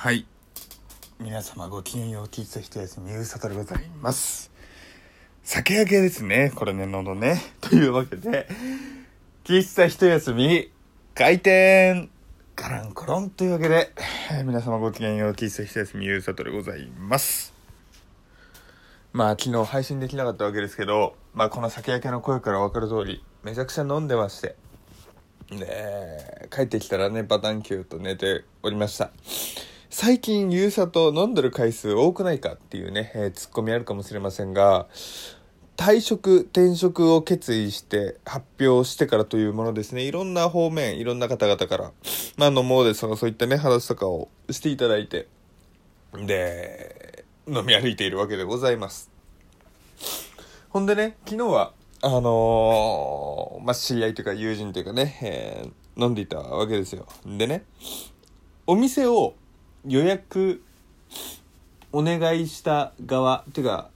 はい。皆様ごきげんよう喫茶一休みゆうさとでございます。酒焼けですねこれね喉ね。というわけで喫茶一休み開店。カランコロンというわけで、皆様ごきげんよう喫茶一休みゆうさとでございます。まあ昨日配信できなかったわけですけどまあこの酒焼けの声から分かる通りめちゃくちゃ飲んでまして。で帰ってきたらねバタンキューと寝ておりました。最近ゆうさと飲んでる回数多くないかっていうね、えーツッコミあるかもしれませんが退職転職を決意して発表してからというものですね。いろんな方面いろんな方々からまあ飲もうですとかそういったね話とかをしていただいてで飲み歩いているわけでございます。ほんでね昨日はあのーまあ知り合いというか友人というかね、えー飲んでいたわけですよ。でねお店を予約お願いした側っていうか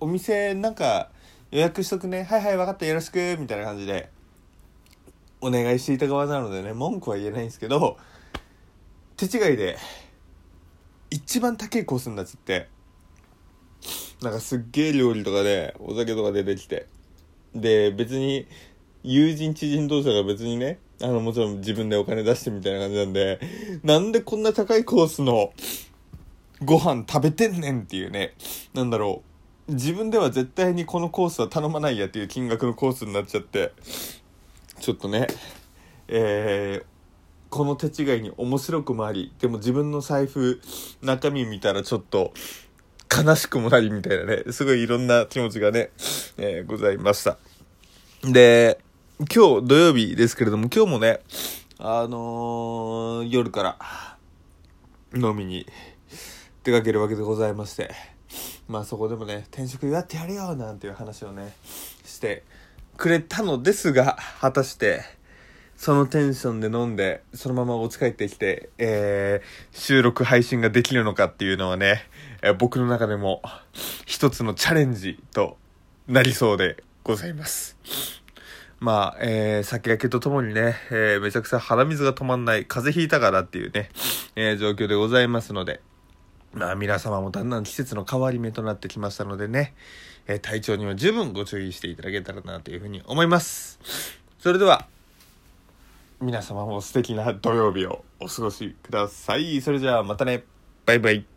お店なんか予約しとくね。はいはい分かったよろしくみたいな感じでお願いしていた側なのでね文句は言えないんですけど手違いで一番高いコースになっちゃってなんかすっげえ料理とかでお酒とか出てきてで別に友人知人同士が別にねあのもちろん自分でお金出してみたいな感じなんでなんでこんな高いコースのご飯食べてんねんっていうねなんだろう。自分では絶対にこのコースは頼まないやっていう金額のコースになっちゃってちょっとねえーこの手違いに面白くもありでも自分の財布中身見たらちょっと悲しくもなりみたいなねすごいいろんな気持ちがね、えーございました。で今日土曜日ですけれども今日もねあのー夜から飲みに出かけるわけでございましてまあそこでもね転職祝ってやるよなんていう話をねしてくれたのですが果たしてそのテンションで飲んでそのままお家帰ってきて、えー収録配信ができるのかっていうのはね、えー僕の中でも一つのチャレンジとなりそうでございます。まあ、えー酒焼けとともにね、えーめちゃくちゃ鼻水が止まんない、風邪ひいたからっていうね、えー状況でございますので、まあ皆様もだんだん季節の変わり目となってきましたのでね、え体調には十分ご注意していただけたらなというふうに思います。それでは、皆様も素敵な土曜日をお過ごしください。それじゃあまたね。バイバイ。